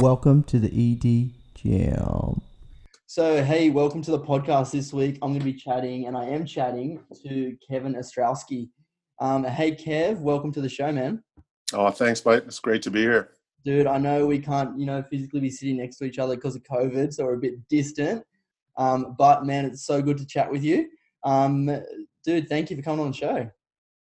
Welcome to the ED Jam. So, hey, welcome to the podcast this week. I'm going to be chatting, and I am chatting to Kevin Ostrowski. Um, hey, Kev, welcome to the show, man. Oh, thanks, mate. It's great to be here. Dude, I know we can't, you know, physically be sitting next to each other because of COVID, so we're a bit distant. Um, but man, it's so good to chat with you. Um, dude, thank you for coming on the show.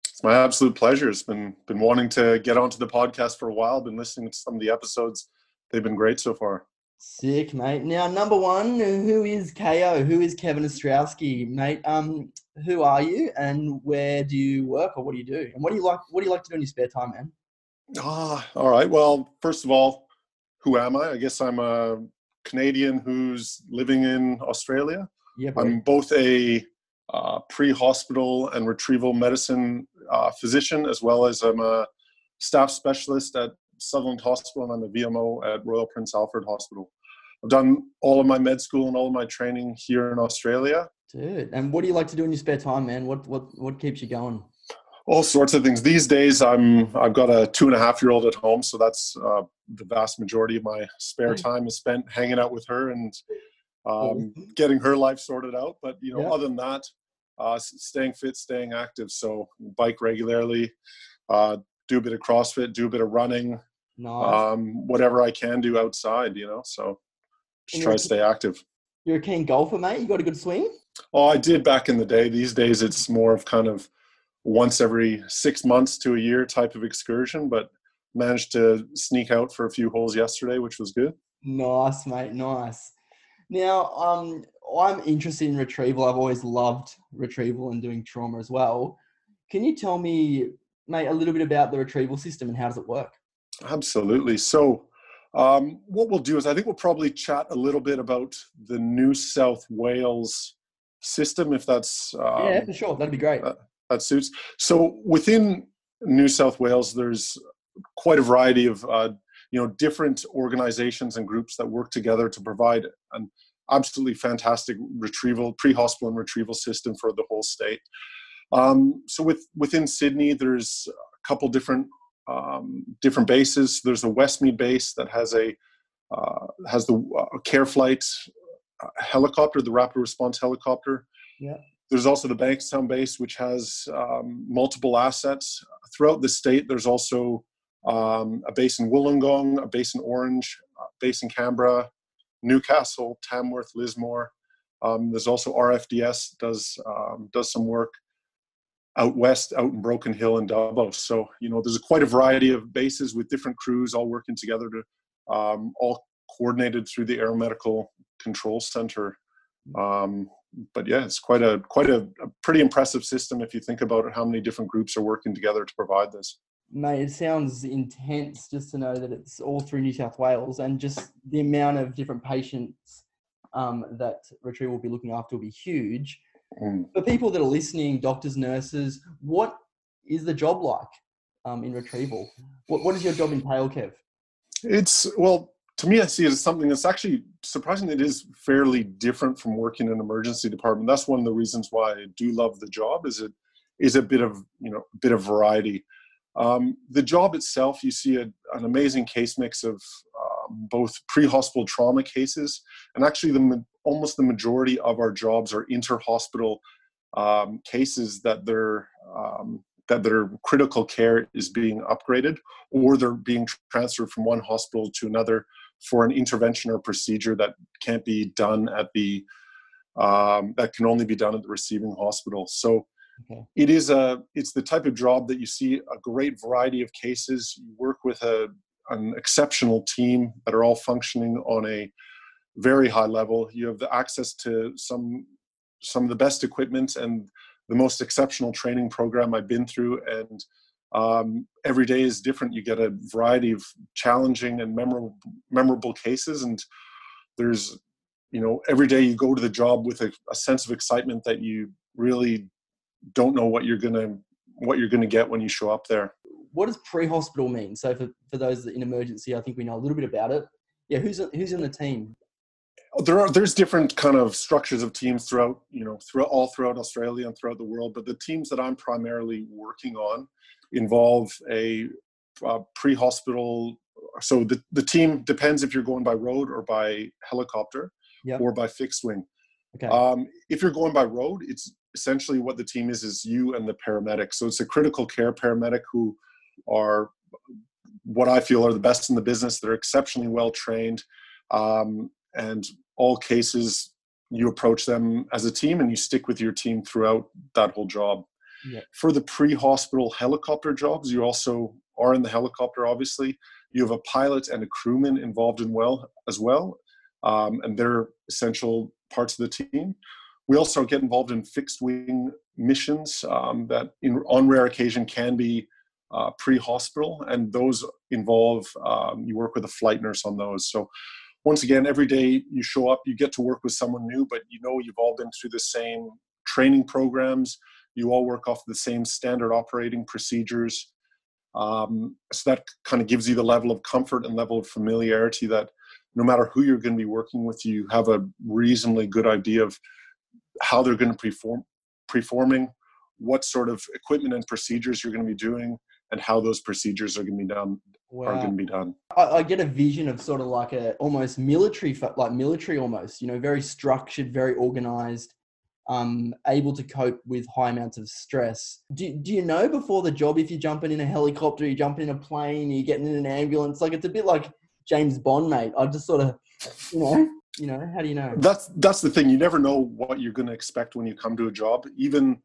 It's my absolute pleasure. It's been been wanting to get onto the podcast for a while. Been listening to some of the episodes. They've been great so far. Sick, mate. Now, number one, who is KO? Who is Kevin Ostrowski, mate? Um, who are you, and where do you work, or what do you do, and what do you like? What do you like to do in your spare time, man? Ah, all right. Well, first of all, who am I? I guess I'm a Canadian who's living in Australia. Yeah, I'm both a uh, pre-hospital and retrieval medicine uh, physician, as well as I'm a staff specialist at Sutherland Hospital, and I'm a VMO at Royal Prince Alfred Hospital. I've done all of my med school and all of my training here in Australia. Dude, and what do you like to do in your spare time, man? What what what keeps you going? All sorts of things. These days, I'm I've got a two and a half year old at home, so that's uh, the vast majority of my spare time is spent hanging out with her and um, getting her life sorted out. But you know, Yeah. other than that, uh, staying fit, staying active. So bike regularly, uh, do a bit of CrossFit, do a bit of running, Nice. um, whatever I can do outside. You know, so just try to stay active. You're a keen golfer, mate. You got a good swing. Oh, I did back in the day. These days, it's more of kind of once every six months to a year type of excursion, but managed to sneak out for a few holes yesterday, which was good. Nice, mate. Nice. Now, um, I'm interested in retrieval. I've always loved retrieval and doing trauma as well. Can you tell me, mate, a little bit about the retrieval system and how does it work? Absolutely. So, um, what we'll do is I think we'll probably chat a little bit about the New South Wales system, if that's um, yeah, for sure. That'd be great. uh, that suits. So within New South Wales, there's quite a variety of uh, you know different organizations and groups that work together to provide an absolutely fantastic retrieval, pre-hospital and retrieval system for the whole state. Um, so with within Sydney, there's a couple different um, different bases. There's the Westmead base that has a uh, has the uh, CareFlight uh, helicopter, the rapid response helicopter. Yeah. There's also the Bankstown base, which has um, multiple assets throughout the state. There's also um, a base in Wollongong, a base in Orange, a base in Canberra, Newcastle, Tamworth, Lismore. Um, there's also RFDS does um, does some work out west, out in Broken Hill and Dubbo. So you know, there's quite a variety of bases with different crews all working together to um, all coordinated through the Aeromedical Control Center. Um, but yeah, it's quite a quite a, a pretty impressive system if you think about it. How many different groups are working together to provide this? Mate, it sounds intense just to know that it's all through New South Wales and just the amount of different patients um, that retrieval will be looking after will be huge. Mm. For people that are listening, doctors, nurses, what is the job like um, in retrieval? What, what does your job entail, Kev? It's well, to me, I see it as something that's actually surprisingly it is fairly different from working in an emergency department. That's one of the reasons why I do love the job. Is it is a bit of you know a bit of variety. Um, the job itself, you see a, an amazing case mix of um, both pre-hospital trauma cases and actually the almost the majority of our jobs are inter-hospital um, cases that they're um, that their critical care is being upgraded or they're being transferred from one hospital to another for an intervention or procedure that can't be done at the um, that can only be done at the receiving hospital. So Okay. it is a it's the type of job that you see a great variety of cases. You work with a an exceptional team that are all functioning on a very high level. You have the access to some some of the best equipment and the most exceptional training program I've been through, and um, every day is different. You get a variety of challenging and memorable memorable cases, and there's you know every day you go to the job with a, a sense of excitement that you really don't know what you're gonna what you're gonna get when you show up there. What does pre-hospital mean? So for, for those in emergency, I think we know a little bit about it. Yeah, who's who's in the team? there are there's different kind of structures of teams throughout you know throughout all throughout australia and throughout the world but the teams that i'm primarily working on involve a uh, pre-hospital so the, the team depends if you're going by road or by helicopter Yep. or by fixed wing. Okay. Um, if you're going by road, it's essentially what the team is is you and the paramedic. So it's a critical care paramedic who are what I feel are the best in the business. They're exceptionally well trained, um, and all cases you approach them as a team and you stick with your team throughout that whole job. Yeah. For the pre-hospital helicopter jobs, you also are in the helicopter. Obviously, you have a pilot and a crewman involved in well as well, um, and they're essential parts of the team. We also get involved in fixed wing missions um, that, in, on rare occasion, can be uh, pre-hospital, and those involve um, you work with a flight nurse on those. So, once again, every day you show up, you get to work with someone new, but you know you've all been through the same training programs. You all work off the same standard operating procedures. Um, so that kind of gives you the level of comfort and level of familiarity that no matter who you're going to be working with, you have a reasonably good idea of how they're going to perform, performing, what sort of equipment and procedures you're going to be doing, and how those procedures are going to be done. Are going to be done. I, I get a vision of sort of like a almost military, like military almost. You know, very structured, very organized, um, able to cope with high amounts of stress. Do, do you know before the job if you're jumping in a helicopter, you're jumping in a plane, you're getting in an ambulance? Like it's a bit like James Bond, mate. I just sort of, you know, you know, how do you know? That's that's the thing. You never know what you're going to expect when you come to a job. Even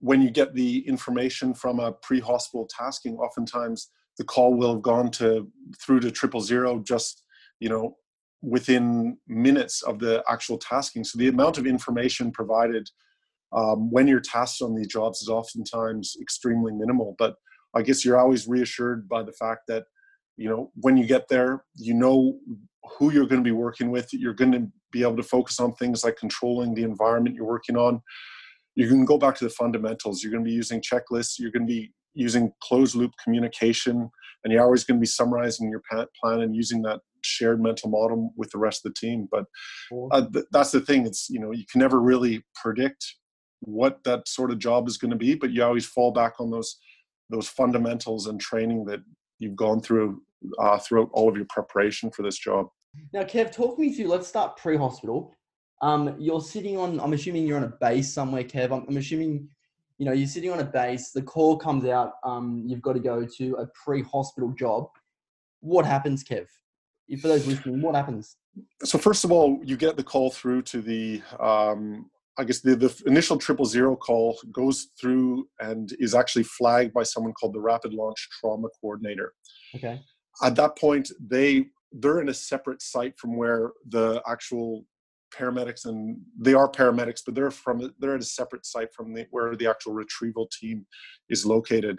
when you get the information from a pre-hospital tasking, oftentimes the call will have gone to through to triple zero just you know within minutes of the actual tasking. So the amount of information provided um, when you're tasked on these jobs is oftentimes extremely minimal. But I guess you're always reassured by the fact that you know when you get there, you know who you're going to be working with. You're going to be able to focus on things like controlling the environment you're working on. You can go back to the fundamentals. You're going to be using checklists. You're going to be using closed loop communication, and you're always going to be summarizing your plan and using that shared mental model with the rest of the team. But uh, th- that's the thing. It's you know you can never really predict what that sort of job is going to be, but you always fall back on those those fundamentals and training that you've gone through uh, throughout all of your preparation for this job. Now, Kev, talk me through. Let's start pre-hospital. Um, you're sitting on. I'm assuming you're on a base somewhere, Kev. I'm, I'm assuming, you know, you're sitting on a base. The call comes out. Um, you've got to go to a pre-hospital job. What happens, Kev? For those listening, what happens? So first of all, you get the call through to the. Um, I guess the, the initial triple zero call goes through and is actually flagged by someone called the Rapid Launch Trauma Coordinator. Okay. At that point, they they're in a separate site from where the actual paramedics and they are paramedics, but they're from they're at a separate site from the, where the actual retrieval team is located.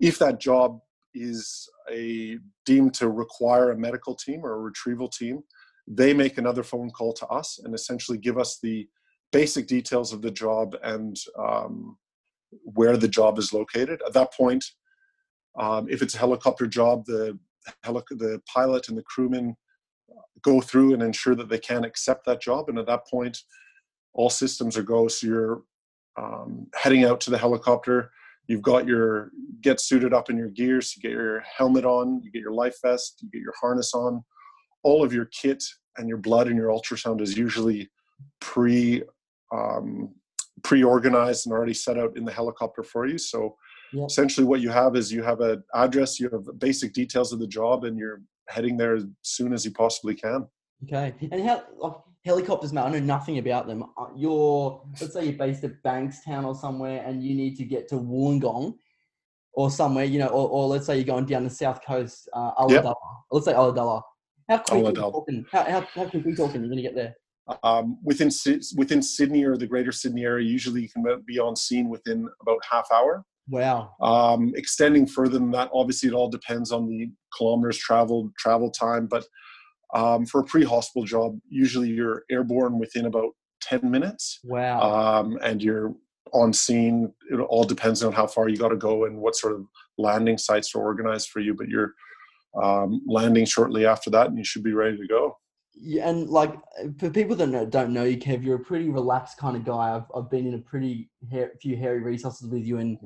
If that job is a deemed to require a medical team or a retrieval team, they make another phone call to us and essentially give us the basic details of the job and um, where the job is located. At that point, um, if it's a helicopter job, the helic- the pilot and the crewman go through and ensure that they can accept that job. And at that point, all systems are go. So you're um, heading out to the helicopter. You've got your get suited up in your gears. You get your helmet on. You get your life vest. You get your harness on. All of your kit and your blood and your ultrasound is usually pre um, pre-organized and already set out in the helicopter for you. So Yep. essentially, what you have is you have an address, you have basic details of the job, and you're heading there as soon as you possibly can. Okay. And how like, helicopters, mate? I know nothing about them. Uh, You're let's say you're based at Bankstown or somewhere, and you need to get to Wollongong or somewhere, you know, or, or let's say you're going down the south coast, uh, Yep. Let's say Ulladulla. How quick are we talking? How, how, how quick are we talking? You're gonna get there. Um, within within Sydney or the Greater Sydney area, usually you can be on scene within about half hour. Wow. Um, extending further than that, obviously, it all depends on the kilometers traveled, travel time. But um, for a pre-hospital job, usually you're airborne within about ten minutes, Wow. um, and you're on scene. It all depends on how far you got to go and what sort of landing sites are organized for you. But you're um, landing shortly after that, and you should be ready to go. Yeah, and like for people that don't know you, Kev, you're a pretty relaxed kind of guy. I've, I've been in a pretty hair, few hairy resources with you, and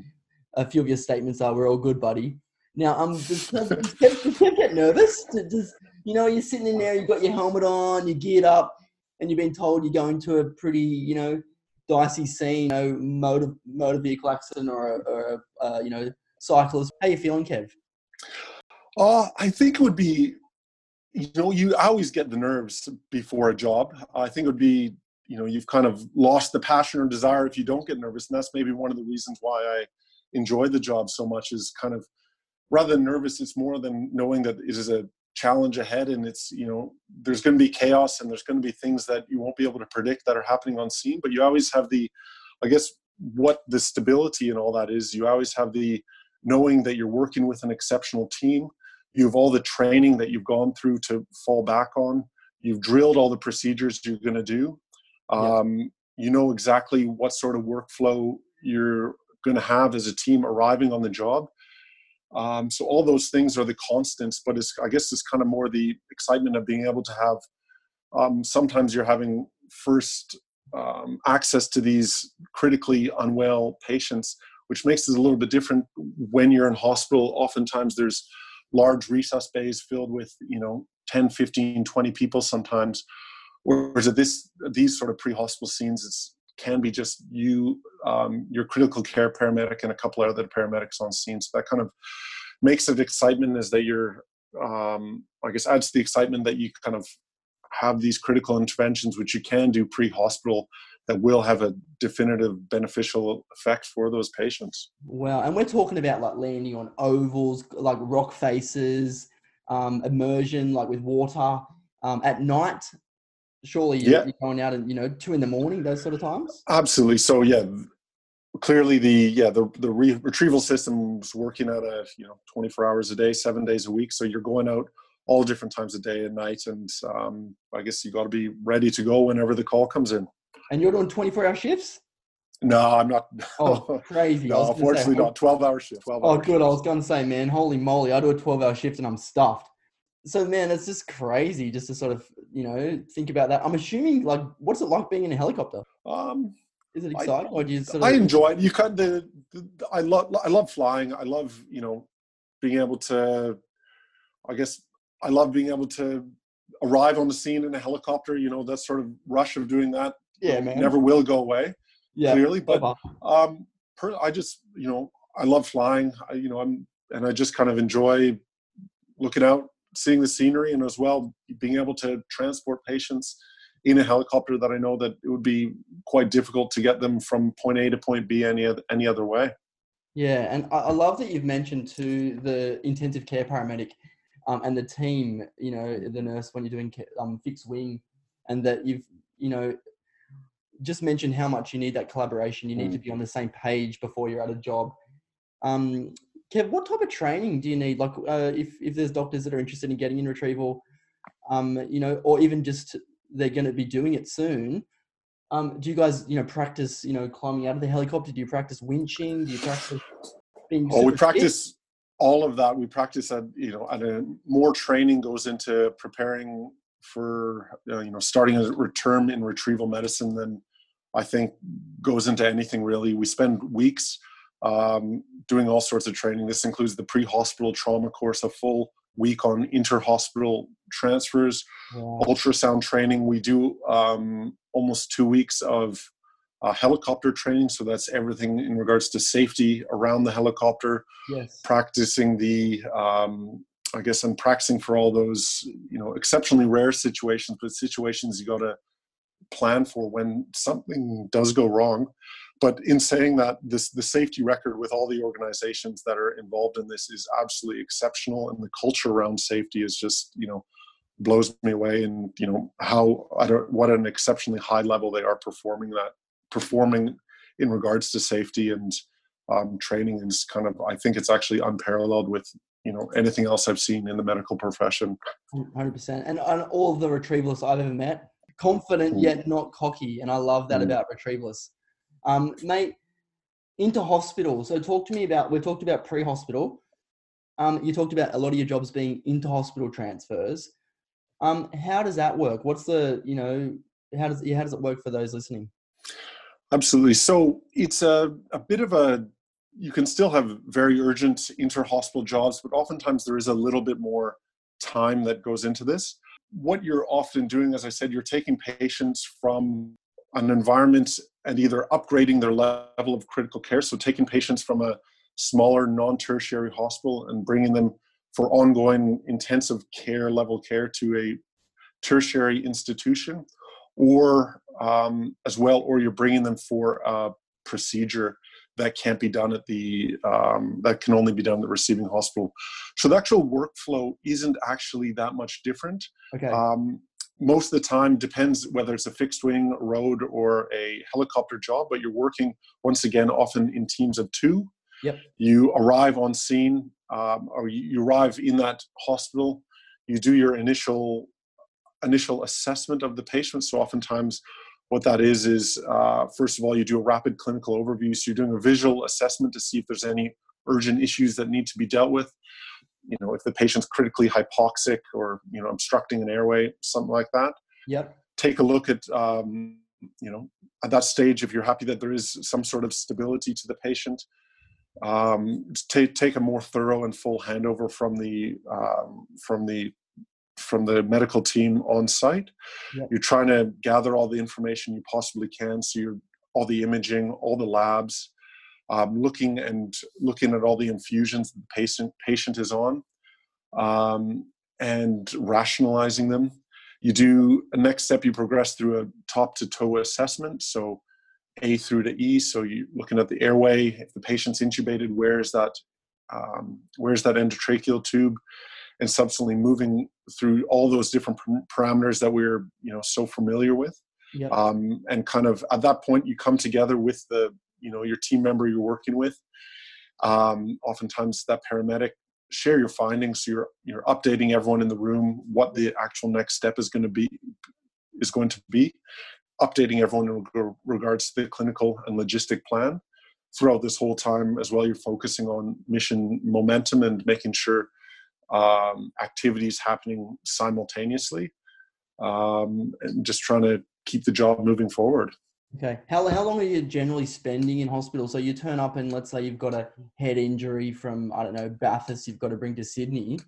a few of your statements are "we're all good, buddy." Now, um, does Kev, does Kev, get nervous? Does you know you're sitting in there, you've got your helmet on, you're geared up, and you've been told you're going to a pretty, you know, dicey scene, you know, motor motor vehicle accident or a, or a uh, you know cyclist. How you feeling, Kev? Uh, I think it would be, you know, you always get the nerves before a job. I think it would be, you know, you've kind of lost the passion or desire if you don't get nervous, and that's maybe one of the reasons why I enjoy the job so much. Is kind of rather than nervous, it's more than knowing that it is a challenge ahead and it's you know there's going to be chaos and there's going to be things that you won't be able to predict that are happening on scene but you always have the i guess what the stability and all that is you always have the knowing that you're working with an exceptional team you have all the training that you've gone through to fall back on you've drilled all the procedures you're going to do um, yeah. you know exactly what sort of workflow you're going to have as a team arriving on the job um, so all those things are the constants, but it's I guess it's kind of more the excitement of being able to have. Um, sometimes you're having first um, access to these critically unwell patients, which makes it a little bit different when you're in hospital. Oftentimes there's large resus bays filled with you know 10, 15, 20 people sometimes. Whereas at this these sort of pre-hospital scenes, it's can be just you, um, your critical care paramedic, and a couple other paramedics on scene. So that kind of makes it excitement is that you're, um, I guess, adds to the excitement that you kind of have these critical interventions, which you can do pre-hospital, that will have a definitive beneficial effect for those patients. Well, and we're talking about like landing on ovals, like rock faces, um, immersion, like with water. Um, at night, surely you're, yeah. you're going out and you know two in the morning those sort of times? Absolutely. So yeah clearly the yeah the the re- retrieval system's working at a you know 24 hours a day seven days a week. So you're going out all different times of day and night and um, i guess you got to be ready to go whenever the call comes in. And you're doing 24 hour shifts? No i'm not. Oh crazy. No unfortunately say, not. 12 hour shift 12 oh hour good. Shift. i was gonna say man holy moly i do a 12 hour shift and i'm stuffed so man, it's just crazy just to sort of you know think about that. I'm assuming like what's it like being in a helicopter? Um, is it exciting I, or do you sort of? I enjoy it. You kind the, the I love I love flying. I love you know being able to. I guess I love being able to arrive on the scene in a helicopter. You know that sort of rush of doing that. Yeah, man. Never will go away. Yeah, clearly. But um, per, I just you know I love flying. I, you know I'm and I just kind of enjoy looking out seeing the scenery and as well being able to transport patients in a helicopter that I know that it would be quite difficult to get them from point A to point B any other, any other way. Yeah, and I love that you've mentioned to the intensive care paramedic um, and the team, you know, the nurse when you're doing um, fixed wing, and that you've, you know, just mentioned how much you need that collaboration. You need mm. to be on the same page before you're at a job. Um, Kev, what type of training do you need? Like, uh, if if there's doctors that are interested in getting in retrieval, um, you know, or even just they're going to be doing it soon. Um, do you guys, you know, practice, you know, climbing out of the helicopter? Do you practice winching? Do you practice being? Oh, we practice fit? all of that. We practice at, you know, at a more training goes into preparing for, uh, you know, starting a return in retrieval medicine than I think goes into anything really. We spend weeks um, doing all sorts of training. This includes the pre-hospital trauma course, a full week on inter-hospital transfers, wow. ultrasound training. We do um, almost two weeks of uh, helicopter training, so that's everything in regards to safety around the helicopter. Yes. Practicing the, um, I guess, I'm practicing for all those, you know, exceptionally rare situations, but situations you got to plan for when something does go wrong but in saying that this the safety record with all the organizations that are involved in this is absolutely exceptional and the culture around safety is just you know blows me away and you know how I don't, what an exceptionally high level they are performing that performing in regards to safety and um, training is kind of I think it's actually unparalleled with you know anything else I've seen in the medical profession. Hundred percent, and on all the retrievalists I've ever met, confident mm. yet not cocky, and I love that mm. about retrievalists. Um, mate, into hospital. So talk to me about, we talked about pre-hospital. Um, you talked about a lot of your jobs being inter-hospital transfers. Um, how does that work? What's the, you know, how does, how does it work for those listening? Absolutely. So it's a, a bit of a you can still have very urgent inter-hospital jobs, but oftentimes there is a little bit more time that goes into this. What you're often doing, as I said, you're taking patients from an environment and either upgrading their level of critical care, so taking patients from a smaller non-tertiary hospital and bringing them for ongoing intensive care level care to a tertiary institution, or um, as well, or you're bringing them for a procedure that can't be done at the um, that can only be done at the receiving hospital. So the actual workflow isn't actually that much different. Okay. Um, most of the time depends whether it's a fixed wing road or a helicopter job, but you're working once again often in teams of two. Yep. You arrive on scene, um, or you, arrive in that hospital. You do your initial initial assessment of the patient. So oftentimes what that is is uh, first of all you do a rapid clinical overview so you're doing a visual assessment to see if there's any urgent issues that need to be dealt with you know if the patient's critically hypoxic or you know obstructing an airway something like that yep take a look at um, you know at that stage if you're happy that there is some sort of stability to the patient um, take take a more thorough and full handover from the um, from the from the medical team on site. Yep. You're trying to gather all the information you possibly can. So you're all the imaging, all the labs, um, looking and looking at all the infusions the patient patient is on, um, and rationalizing them. You do a next step. You progress through a top to toe assessment. So A through to E. So you're looking at the airway. If the patient's intubated, where is that? Um, where's that endotracheal tube? and subsequently moving through all those different parameters that we're you know so familiar with Yep. um, and kind of at that point you come together with the you know your team member you're working with um, oftentimes that paramedic share your findings so you're you're updating everyone in the room what the actual next step is going to be is going to be updating everyone in reg- regards to the clinical and logistic plan throughout this whole time as well. You're focusing on mission momentum and making sure um, activities happening simultaneously um, and just trying to keep the job moving forward Okay. How, how long are you generally spending in hospital? So you turn up and let's say you've got a head injury from, I don't know, Bathurst, you've got to bring to Sydney.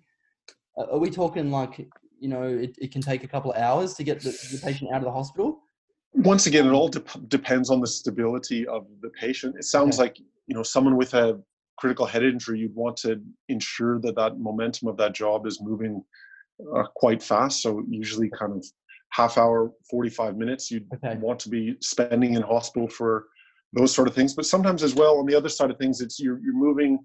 Are we talking like, you know, it, it can take a couple of hours to get the, the patient out of the hospital? once again it all dep depends on the stability of the patient it sounds Okay. like you know someone with a critical head injury you'd want to ensure that that momentum of that job is moving uh, quite fast so usually kind of half hour 45 minutes you'd Okay. want to be spending in hospital for those sort of things. But sometimes as well on the other side of things it's you're, you're moving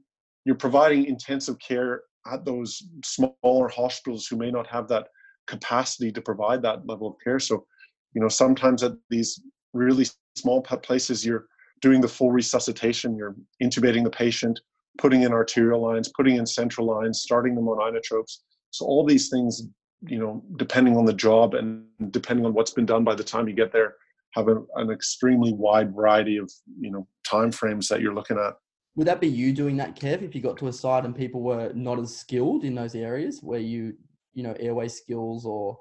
you're providing intensive care at those smaller hospitals who may not have that capacity to provide that level of care. So you know sometimes at these really small places you're doing the full resuscitation you're intubating the patient putting in arterial lines putting in central lines starting them on inotropes. So all these things you know depending on the job and depending on what's been done by the time you get there have a, an extremely wide variety of you know time frames that you're looking at Would that be you doing that, Kev, if you got to a site and people were not as skilled in those areas where you, you know, airway skills or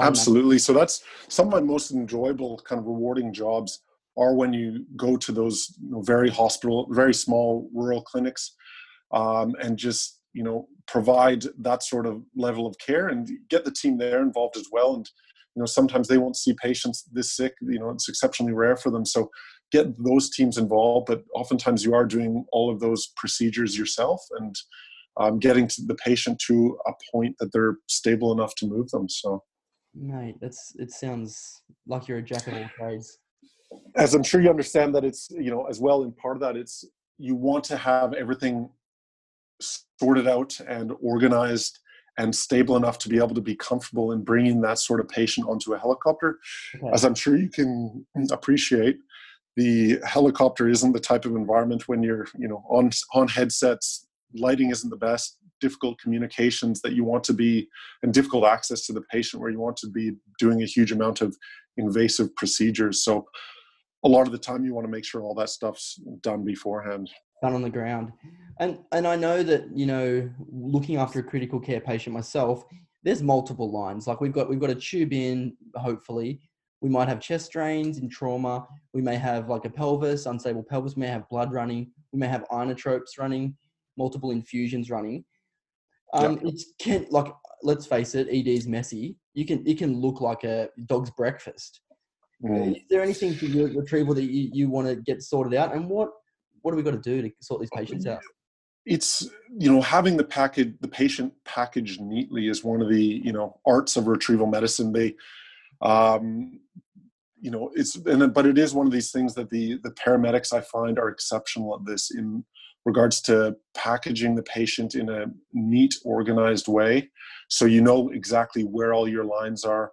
Absolutely. So that's some of my most enjoyable, kind of rewarding jobs are when you go to those you know, very hospital, very small rural clinics, um, and just you know provide that sort of level of care and get the team there involved as well. And you know sometimes they won't see patients this sick. You know it's exceptionally rare for them. So get those teams involved. But oftentimes you are doing all of those procedures yourself and. Um, getting to the patient to a point that they're stable enough to move them. So, Mate, that's it sounds like you're a jack of all trades. as I'm sure you understand that it's you know as well in part of that it's you want to have everything sorted out and organized and stable enough to be able to be comfortable in bringing that sort of patient onto a helicopter. Okay. As I'm sure you can appreciate, the helicopter isn't the type of environment when you're you know on on headsets. Lighting isn't the best. Difficult communications that you want to be, and difficult access to the patient where you want to be doing a huge amount of invasive procedures. So a lot of the time you want to make sure all that stuff's done beforehand. Done on the ground. And and I know that you know looking after a critical care patient myself, there's multiple lines. Like we've got we've got a tube in, hopefully. we might have chest drains in trauma. We may have like a pelvis, unstable pelvis. We may have blood running. We may have inotropes running, multiple infusions running. Um, yeah. It's can like let's face it, ED is messy. You can it can look like a dog's breakfast. Mm. Is there anything for your retrieval that you, you want to get sorted out? And what what do we got to do to sort these patients out? It's you know having the package the patient packaged neatly is one of the you know arts of retrieval medicine. They um, you know it's and but it is one of these things that the the paramedics I find are exceptional at this in regards to packaging the patient in a neat organized way so you know exactly where all your lines are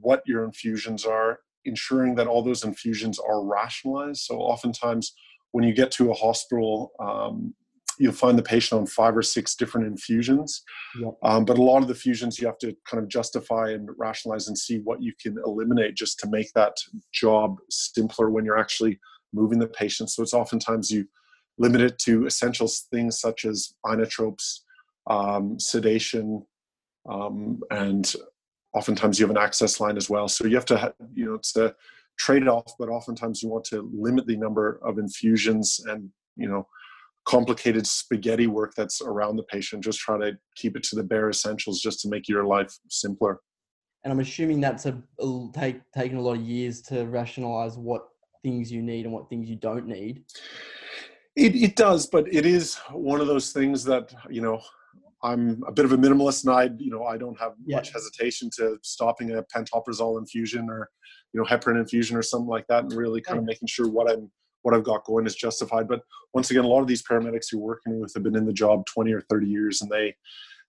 what your infusions are ensuring that all those infusions are rationalized so oftentimes when you get to a hospital um, you'll find the patient on five or six different infusions. Yep. Um, but a lot of the fusions you have to kind of justify and rationalize and see what you can eliminate just to make that job simpler when you're actually moving the patient. So it's oftentimes you limit it to essential things such as inotropes, um, sedation, um, and oftentimes you have an access line as well. So you have to, you know, it's a trade-off, but oftentimes you want to limit the number of infusions and, you know, complicated spaghetti work that's around the patient. Just try to keep it to the bare essentials just to make your life simpler. And I'm assuming that's a, a take taken a lot of years to rationalize what things you need and what things you don't need. It, it does, but it is one of those things that you know I'm a bit of a minimalist, and I, you know, I don't have yeah. much hesitation to stopping a pantoprazole infusion or, you know, heparin infusion or something like that, and really kind of making sure what I'm what I've got going is justified. But once again, a lot of these paramedics you're working with have been in the job 20 or 30 years, and they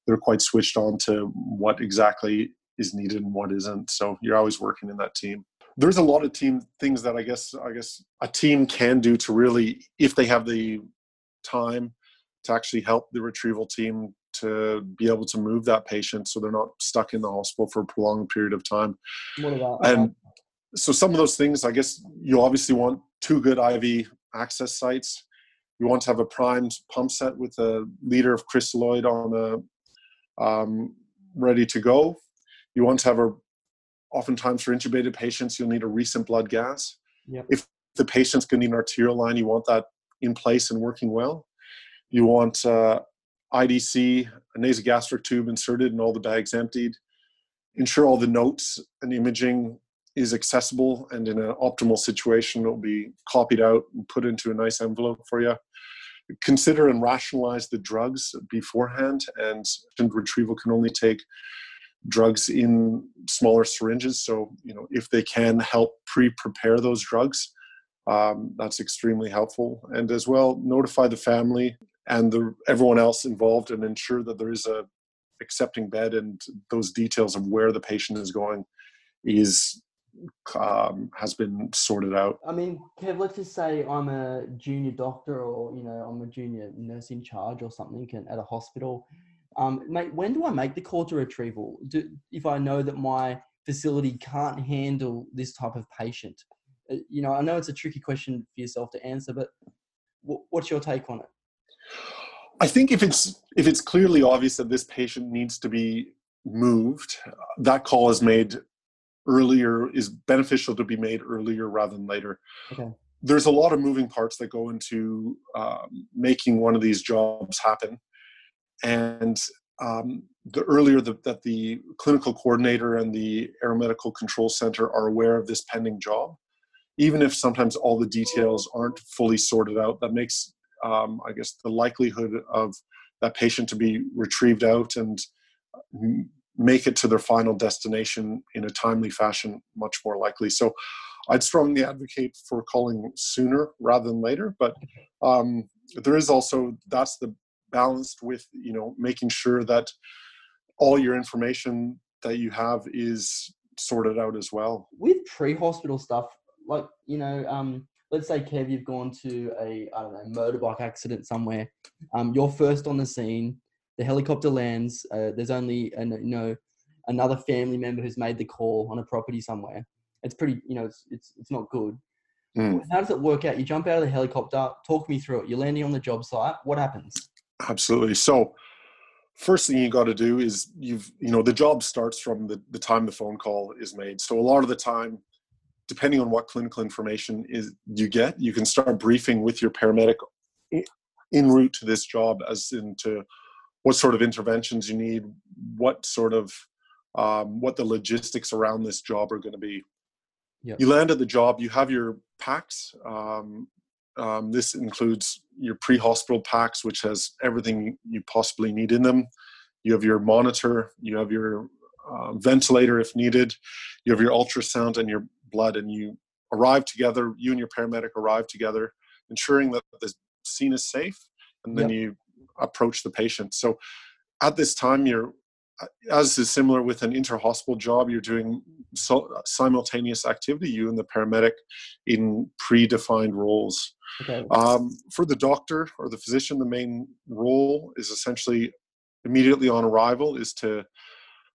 they're quite switched on to what exactly is needed and what isn't. So you're always working in that team. There's a lot of team things that I guess I guess a team can do to really, if they have the time to actually help the retrieval team to be able to move that patient so they're not stuck in the hospital for a prolonged period of time. About and so some of those things, I guess you obviously want two good IV access sites. You want to have a primed pump set with a liter of crystalloid on a um, ready to go. You want to have a oftentimes for intubated patients you'll need a recent blood gas. Yep. If the patient's going to need an arterial line, you want that in place and working well. You want uh, IDC, a nasogastric tube inserted and all the bags emptied. Ensure all the notes and imaging is accessible and in an optimal situation it'll be copied out and put into a nice envelope for you consider and rationalize the drugs beforehand and retrieval can only take drugs in smaller syringes so you know if they can help pre-prepare those drugs um, that's extremely helpful and as well notify the family and the everyone else involved and ensure that there is a accepting bed and those details of where the patient is going is um, has been sorted out. I mean, Kev, let's just say I'm a junior doctor or, you know, I'm a junior nurse in charge or something at a hospital. Um, mate, when do I make the call to retrieval? Do, if I know that my facility can't handle this type of patient? Uh, you know, I know it's a tricky question for yourself to answer, but what's your take on it? I think if it's if it's clearly obvious that this patient needs to be moved, that call is made earlier is beneficial to be made earlier rather than later. Okay. There's a lot of moving parts that go into um, making one of these jobs happen, and um, the earlier the, that the clinical coordinator and the aeromedical control center are aware of this pending job, even if sometimes all the details aren't fully sorted out, that makes um, I guess the likelihood of that patient to be retrieved out and make it to their final destination in a timely fashion much more likely. So I'd strongly advocate for calling sooner rather than later, but um, there is also that's the balanced with you know making sure that all your information that you have is sorted out as well. With pre-hospital stuff, like you know, um, let's say Kev, you've gone to a I don't know motorbike accident somewhere. Um, you're first on the scene the helicopter lands. Uh, there's only an, you know another family member who's made the call on a property somewhere. It's pretty you know it's it's, it's not good. Mm. How does it work out? You jump out of the helicopter. Talk me through it. You're landing on the job site. What happens? Absolutely. So first thing you got to do is you've you know the job starts from the, the time the phone call is made so a lot of the time depending on what clinical information is you get, you can start briefing with your paramedic en route to this job as into what sort of interventions you need, what sort of um, what the logistics around this job are going to be. Yep. You land at the job, you have your packs. Um, um, this includes your pre-hospital packs, which has everything you possibly need in them. You have your monitor, you have your uh, ventilator if needed, you have your ultrasound and your blood, and you arrive together. You and your paramedic arrive together, ensuring that the scene is safe, and then yep. you approach the patient. So at this time, you're as is similar with an inter-hospital job, you're doing so, simultaneous activity, you and the paramedic, in predefined roles. Okay. Um, for the doctor or the physician, the main role is essentially immediately on arrival is to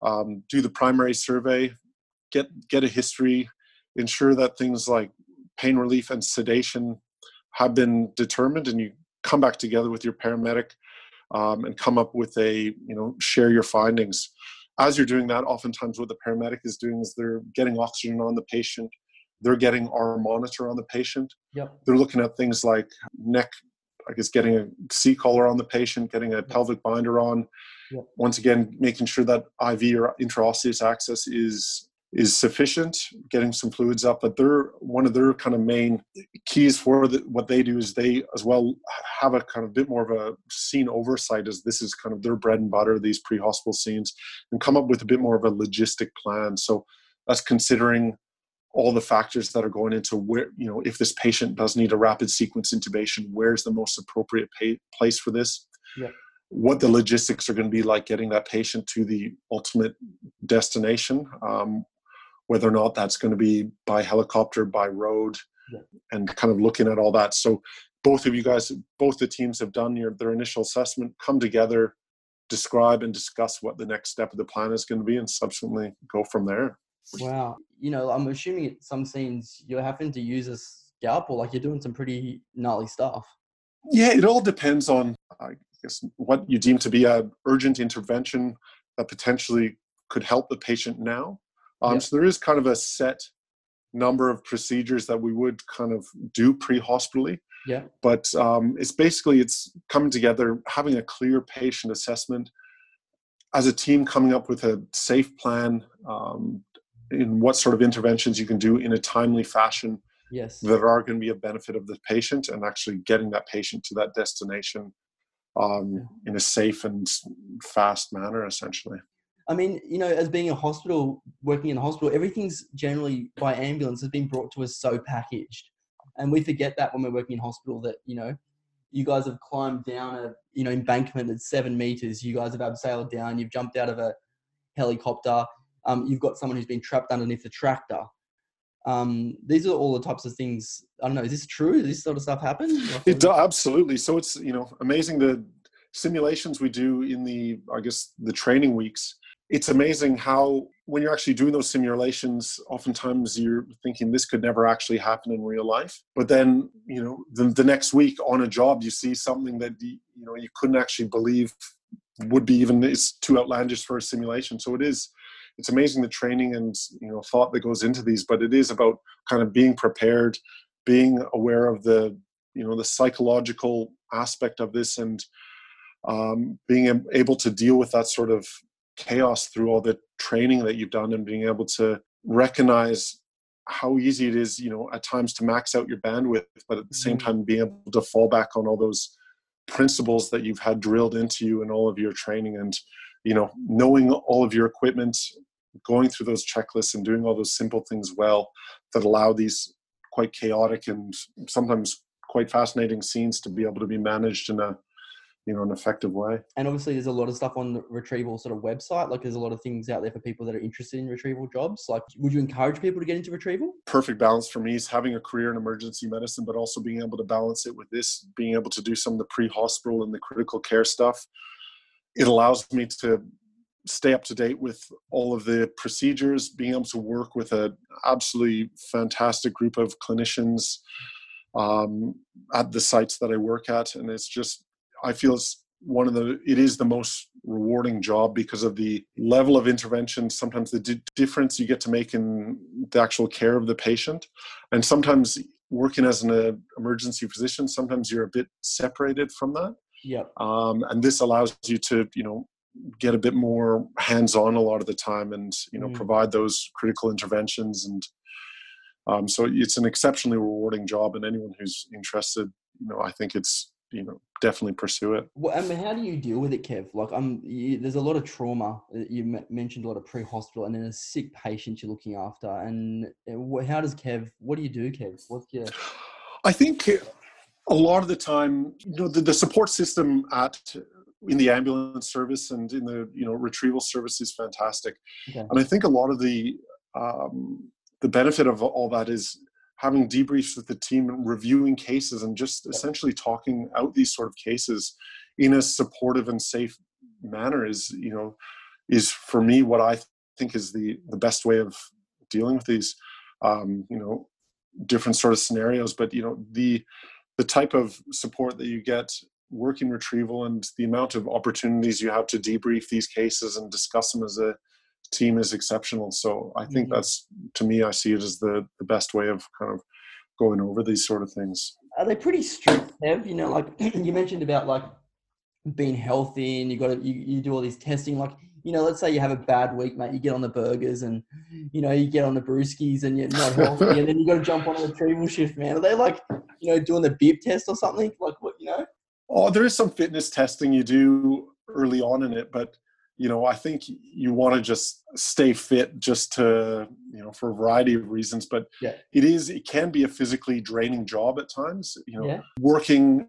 um, do the primary survey, get get a history, ensure that things like pain relief and sedation have been determined, and you come back together with your paramedic um, and come up with a you know share your findings as you're doing that oftentimes what the paramedic is doing is they're getting oxygen on the patient they're getting our monitor on the patient yep. they're looking at things like neck i guess getting a c collar on the patient getting a yep. pelvic binder on yep. once again making sure that iv or intraosseous access is is sufficient, getting some fluids up. But they're one of their kind of main keys for the, what they do is they as well have a kind of bit more of a scene oversight as this is kind of their bread and butter, these pre-hospital scenes, and come up with a bit more of a logistic plan. So that's considering all the factors that are going into where you know if this patient does need a rapid sequence intubation, where's the most appropriate pay, place for this. Yeah what the logistics are going to be like getting that patient to the ultimate destination. Um, whether or not that's going to be by helicopter, by road, yeah. and kind of looking at all that. So both of you guys, both the teams have done your their initial assessment, come together, describe and discuss what the next step of the plan is going to be, and subsequently go from there. Wow, you know, I'm assuming at some scenes you're having to use a scalpel, like you're doing some pretty gnarly stuff. Yeah, it all depends on, I guess, what you deem to be a urgent intervention that potentially could help the patient now um, yeah. So there is kind of a set number of procedures that we would kind of do pre-hospitally. Yeah. But um, it's basically it's coming together, having a clear patient assessment, as a team coming up with a safe plan um, in what sort of interventions you can do in a timely fashion. Yes. That are going to be a benefit of the patient and actually getting that patient to that destination um, yeah. in a safe and fast manner, essentially. I mean, you know, as being a hospital, working in a hospital, everything's generally by ambulance has been brought to us so packaged. And we forget that when we're working in hospital that, you know, you guys have climbed down a, you know, embankment at seven meters. You guys have abseiled down. You've jumped out of a helicopter. Um, you've got someone who's been trapped underneath a tractor. Um, these are all the types of things. I don't know. Is this true? Does this sort of stuff happen? It does absolutely. So it's you know amazing the simulations we do in the I guess the training weeks it's amazing how when you're actually doing those simulations oftentimes you're thinking this could never actually happen in real life. But then you know the, the next week on a job you see something that you know you couldn't actually believe would be even it's too outlandish for a simulation. So it is it's amazing the training and you know thought that goes into these but it is about kind of being prepared being aware of the you know the psychological aspect of this and um, being able to deal with that sort of chaos through all the training that you've done and being able to recognize how easy it is, you know, at times to max out your bandwidth, but at the same mm-hmm. time being able to fall back on all those principles that you've had drilled into you in all of your training and, you know, knowing all of your equipment, going through those checklists and doing all those simple things well that allow these quite chaotic and sometimes quite fascinating scenes to be able to be managed in a you know an effective way. And obviously there's a lot of stuff on the retrieval sort of website. Like there's a lot of things out there for people that are interested in retrieval jobs. Like would you encourage people to get into retrieval? Perfect balance for me is having a career in emergency medicine but also being able to balance it with this being able to do some of the pre-hospital and the critical care stuff. It allows me to stay up to date with all of the procedures being able to work with an absolutely fantastic group of clinicians um, at the sites that i work at. And it's just I feel it's one of the it is the most rewarding job because of the level of intervention, sometimes the di- difference you get to make in the actual care of the patient. And sometimes working as an uh, emergency physician, sometimes you're a bit separated from that. Yep. Um, and this allows you to, you know, get a bit more hands-on a lot of the time and, you know, Mm. provide those critical interventions. And um, so it's an exceptionally rewarding job. And anyone who's interested, you know, I think it's, you know, definitely pursue it. Well, I mean, how do you deal with it, Kev? Like, I'm you, there's a lot of trauma. uh, You m- mentioned a lot of pre-hospital, and then a sick patient you're looking after. And uh, how does Kev? What do you do, Kev? What's your I think a lot of the time, you know, the, the support system at in the ambulance service and in the you know retrieval service is fantastic, Okay. and I think a lot of the um, the benefit of all that is having debriefs with the team and reviewing cases and just essentially talking out these sort of cases in a supportive and safe manner is you know is for me what I think is the the best way of dealing with these um, you know different sort of scenarios. But you know the the type of support that you get working retrieval and the amount of opportunities you have to debrief these cases and discuss them as a team is exceptional so i think Mhm. that's to me i see it as the the best way of kind of going over these sort of things are they pretty strict, Kev? You know, like you mentioned about like being healthy, and you got to you, you do all these testing. Like, you know, let's say you have a bad week, mate. You get on the burgers, and you know, you get on the brewskis, and you're not healthy, and then you got to jump on a retrieval shift, man. Are they like, you know, doing the beep test or something? Like, what you know? oh there is some fitness testing you do early on in it but you know i think you want to just stay fit just to you know for a variety of reasons but Yeah. it is it can be a physically draining job at times you know Yeah. working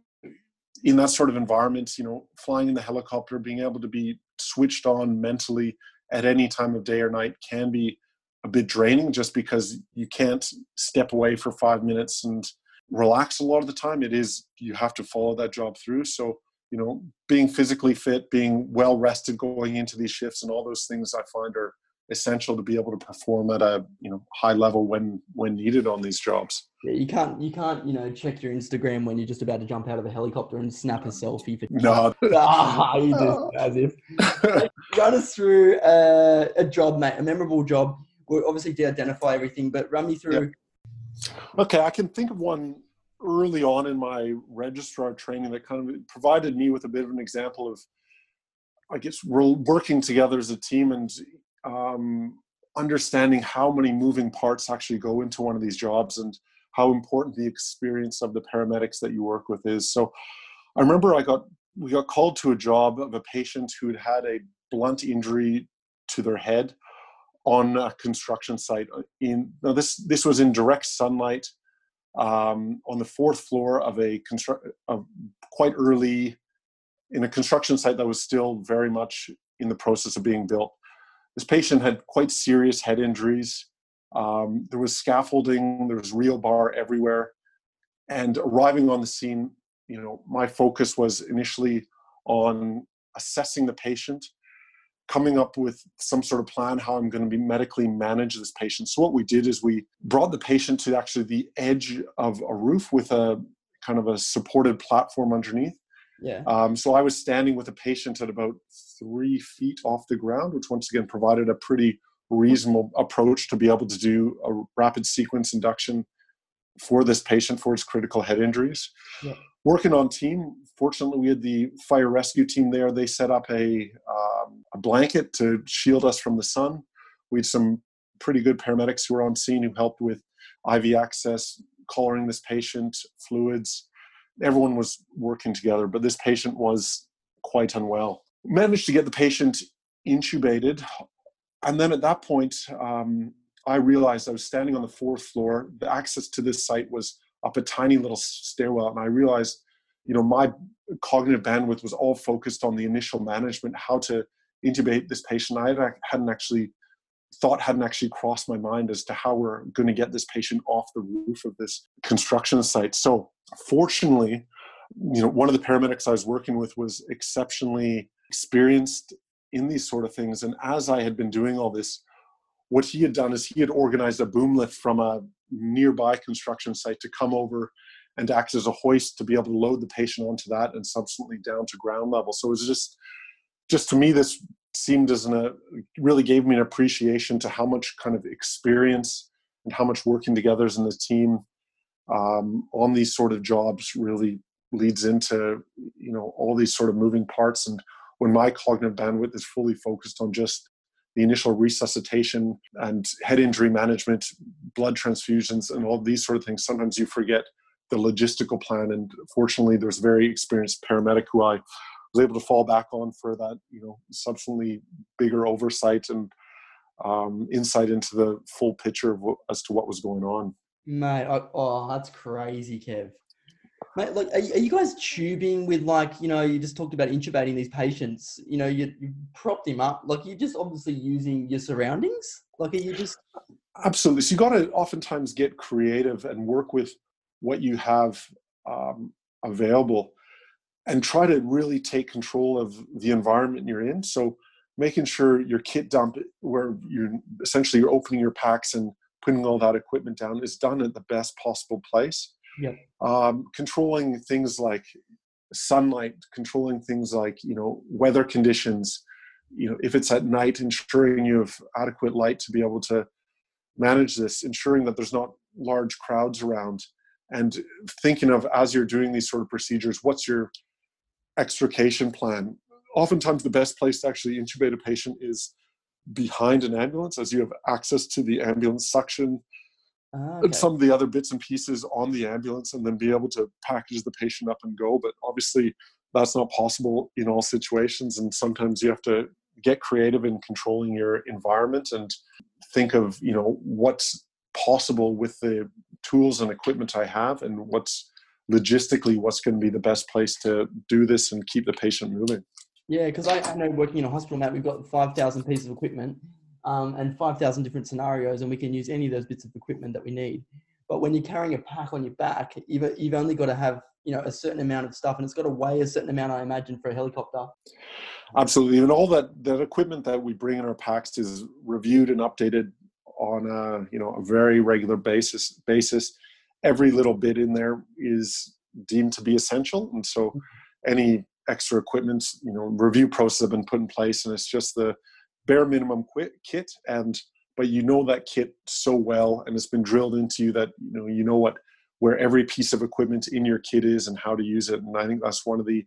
in that sort of environment you know flying in the helicopter being able to be switched on mentally at any time of day or night can be a bit draining just because you can't step away for five minutes and relax a lot of the time it is you have to follow that job through so you know being physically fit being well rested going into these shifts and all those things i find are essential to be able to perform at a you know high level when when needed on these jobs Yeah, you can't you can't you know check your Instagram when you're just about to jump out of a helicopter and snap a selfie for no ah, you just as if run us through uh, a job, mate, a memorable job. We'll obviously to identify everything, but run me through. Okay, I can think of one early on in my registrar training that kind of provided me with a bit of an example of, I guess, we're working together as a team and um, understanding how many moving parts actually go into one of these jobs and how important the experience of the paramedics that you work with is. So, I remember I got we got called to a job of a patient who had had a blunt injury to their head on a construction site in now this this was in direct sunlight um, on the fourth floor of a construct quite early in a construction site that was still very much in the process of being built. This patient had quite serious head injuries. Um, there was scaffolding there was rebar everywhere. And arriving on the scene you know my focus was initially on assessing the patient coming up with some sort of plan how I'm going to be medically manage this patient. So what we did is we brought the patient to actually the edge of a roof with a kind of a supported platform underneath. Yeah. Um, so I was standing with a patient at about three feet off the ground, which once again provided a pretty reasonable approach to be able to do a rapid sequence induction for this patient for his critical head injuries. Yeah. Working on team, fortunately, we had the fire rescue team there. They set up a, um, a blanket to shield us from the sun. We had some pretty good paramedics who were on scene who helped with IV access, collaring this patient, fluids. Everyone was working together, but this patient was quite unwell. Managed to get the patient intubated. And then at that point, um, I realized I was standing on the fourth floor. The access to this site was up a tiny little stairwell. And I realized, you know, my cognitive bandwidth was all focused on the initial management, how to intubate this patient. I hadn't actually thought hadn't actually crossed my mind as to how we're going to get this patient off the roof of this construction site. So fortunately, you know, one of the paramedics I was working with was exceptionally experienced in these sort of things. And as I had been doing all this, what he had done is he had organized a boom lift from a nearby construction site to come over and act as a hoist to be able to load the patient onto that and subsequently down to ground level. So it was just just to me, this seemed as an, a really gave me an appreciation to how much kind of experience and how much working together as in a team um, on these sort of jobs really leads into you know all these sort of moving parts and when my cognitive bandwidth is fully focused on just the initial resuscitation and head injury management blood transfusions and all these sort of things sometimes you forget the logistical plan and fortunately there's a very experienced paramedic who i was able to fall back on for that you know subsequently bigger oversight and um, insight into the full picture of what, as to what was going on Mate, oh, oh that's crazy, Kev. Mate, like, are, you guys tubing with like, you know, you just talked about intubating these patients. You know, you, you propped him up. Like, you're just obviously using your surroundings. Like, are you just? Absolutely. So you got to oftentimes get creative and work with what you have um, available, and try to really take control of the environment you're in. So making sure your kit dump, where you're essentially you're opening your packs and putting all that equipment down is done at the best possible place. Yeah. Um, controlling things like sunlight, controlling things like you know weather conditions. You know, if it's at night, ensuring you have adequate light to be able to manage this, ensuring that there's not large crowds around, and thinking of as you're doing these sort of procedures, what's your extrication plan? Oftentimes, the best place to actually intubate a patient is behind an ambulance as you have access to the ambulance suction Ah, and some of the other bits and pieces on the ambulance and then be able to package the patient up and go but obviously that's not possible in all situations and sometimes you have to get creative in controlling your environment and think of you know what's possible with the tools and equipment i have and what's logistically what's going to be the best place to do this and keep the patient moving. Yeah, because I, I know working in a hospital now, we've got 5,000 pieces of equipment um, and 5,000 different scenarios, and we can use any of those bits of equipment that we need. But when you're carrying a pack on your back, you've, you've only got to have you know a certain amount of stuff, and it's got to weigh a certain amount, I imagine, for a helicopter. Absolutely, and all that that equipment that we bring in our packs is reviewed and updated on a you know a very regular basis. Basis, every little bit in there is deemed to be essential, and so any extra equipment, you know, review process have been put in place, and it's just the bare minimum quit, kit. And but you know that kit so well, and it's been drilled into you that you know you know what where every piece of equipment in your kit is and how to use it. And I think that's one of the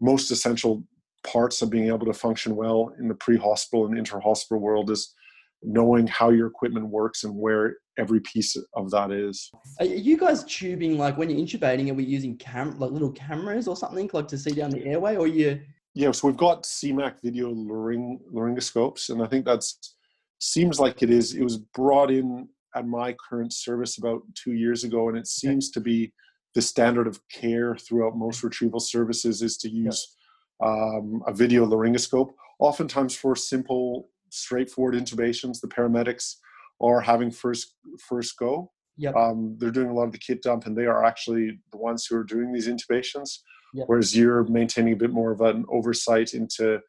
most essential parts of being able to function well in the pre-hospital and inter-hospital world is knowing how your equipment works and where every piece of that is. Are you guys tubing like when you're intubating? Are we using cam like little cameras or something like to see down the airway, or you? Yeah, so we've got CMAC video laryng- laryngoscopes, and I think that's seems like it is. It was brought in at my current service about two years ago, and it seems to be the standard of care throughout most retrieval services is to use um, a video laryngoscope. Oftentimes for simple, straightforward intubations, the paramedics are having first first go. Yep. Um, they're doing a lot of the kit dump, and they are actually the ones who are doing these intubations. Whereas you're maintaining a bit more of an oversight into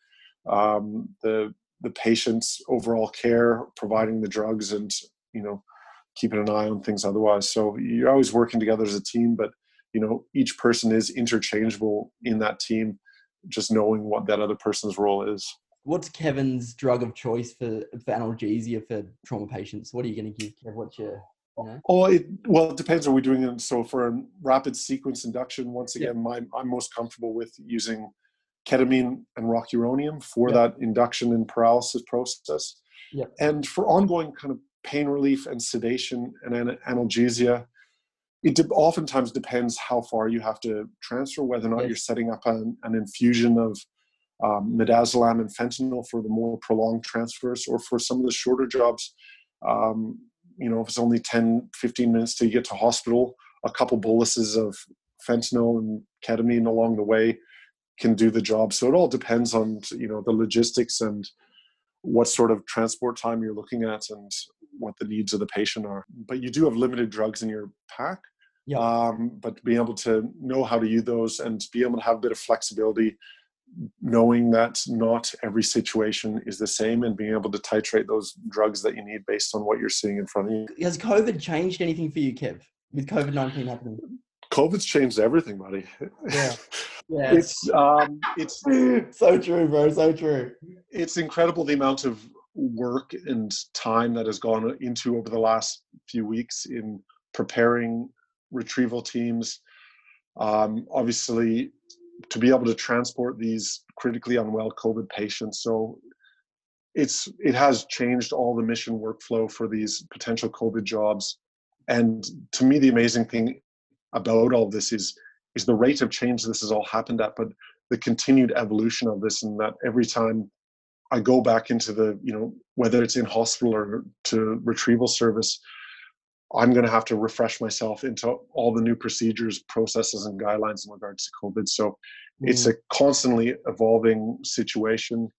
um, the the patient's overall care, providing the drugs, and you know keeping an eye on things otherwise. So you're always working together as a team, but you know each person is interchangeable in that team. Just knowing what that other person's role is. What's Kevin's drug of choice for for analgesia for trauma patients? What are you going to give Kev? What's your Oh, it, well, it depends. Are we doing it? So for a rapid sequence induction, once Yeah. again, my, I'm most comfortable with using ketamine and rocuronium for Yeah. that induction and paralysis process. Yeah. And for ongoing kind of pain relief and sedation and ana- analgesia, it de- oftentimes depends how far you have to transfer, whether or not Yes. you're setting up an, an infusion of um, midazolam and fentanyl for the more prolonged transfers, or for some of the shorter jobs, um, you know, if it's only 10, 15 minutes till you get to hospital, a couple boluses of fentanyl and ketamine along the way can do the job. So it all depends on, you know, the logistics and what sort of transport time you're looking at and what the needs of the patient are. But you do have limited drugs in your pack. Yeah. Um, but being able to know how to use those and be able to have a bit of flexibility, knowing that not every situation is the same and being able to titrate those drugs that you need based on what you're seeing in front of you. Has COVID changed anything for you, Kev? With COVID nineteen happening? COVID's changed everything, buddy. Yeah. Yeah. it's um, it's so true, bro. So true. it's incredible the amount of work and time that has gone into over the last few weeks in preparing retrieval teams. Um, obviously, to be able to transport these critically unwell COVID patients. So it's it has changed all the mission workflow for these potential COVID jobs. And to me, the amazing thing about all this is is the rate of change this has all happened at, but the continued evolution of this, and that every time I go back into the, you know, whether it's in hospital or to retrieval service, I'm going to have to refresh myself into all the new procedures, processes, and guidelines in regards to COVID. So mm. it's a constantly evolving situation.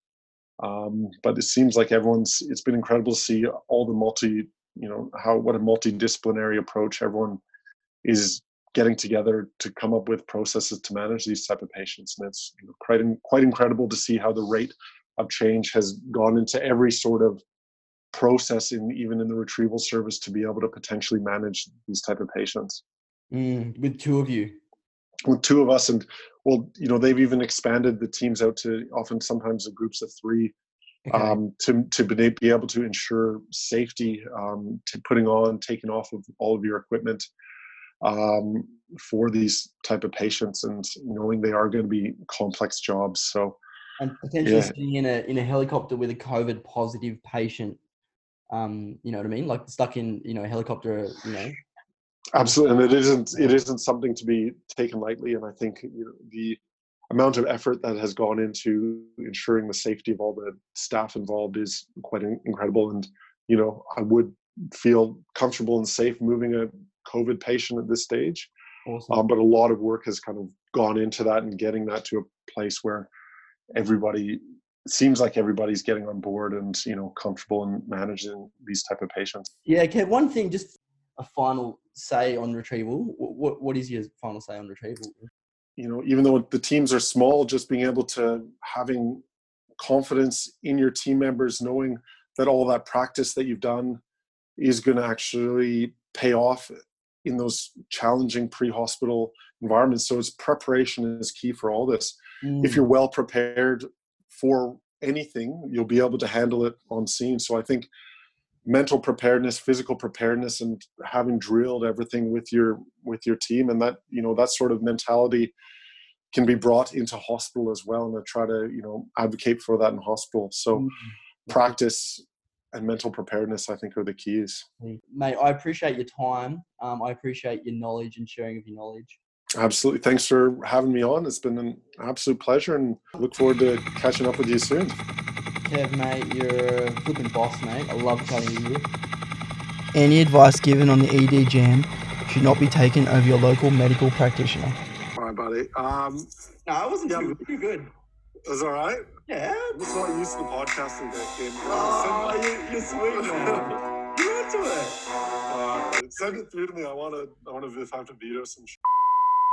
Um, but it seems like everyone's. It's been incredible to see all the multi, you know, how what a multidisciplinary approach everyone is getting together to come up with processes to manage these type of patients, and it's you know, quite quite incredible to see how the rate of change has gone into every sort of process in even in the retrieval service to be able to potentially manage these type of patients mm, with two of you with two of us and well you know they've even expanded the teams out to often sometimes the groups of three okay. um, to to be able to ensure safety um, to putting on taking off of all of your equipment um, for these type of patients and knowing they are going to be complex jobs so and potentially yeah. sitting in a in a helicopter with a COVID positive patient. Um, you know what I mean? Like stuck in you know a helicopter. You know. Absolutely, and it isn't it isn't something to be taken lightly. And I think you know, the amount of effort that has gone into ensuring the safety of all the staff involved is quite incredible. And you know, I would feel comfortable and safe moving a COVID patient at this stage. Awesome. Um, but a lot of work has kind of gone into that and getting that to a place where everybody seems like everybody's getting on board and you know comfortable in managing these type of patients. Yeah okay one thing just a final say on retrieval. What, what is your final say on retrieval? You know even though the teams are small just being able to having confidence in your team members knowing that all that practice that you've done is going to actually pay off in those challenging pre-hospital environments. So it's preparation is key for all this. Mm. if you're well prepared for anything you'll be able to handle it on scene. So i think mental preparedness physical preparedness and having drilled everything with your with your team and that you know that sort of mentality can be brought into hospital as well and i try to you know advocate for that in hospital. So mm. practice and mental preparedness i think are the keys. Mate i appreciate your time. Um, i appreciate your knowledge and sharing of your knowledge Absolutely. Thanks for having me on. It's been an absolute pleasure and look forward to catching up with you soon. Kev, mate, you're a flipping boss, mate. I love chatting to you. Any advice given on the ED jam should not be taken over your local medical practitioner. All right, buddy. Um, no, I wasn't yeah, too good. good. Was all right? Yeah. I'm just not used to the podcasting game. Oh, you, you're sweet, man. you're into it. Uh, send it through to me. I want to. I want to have to veto some. Sh-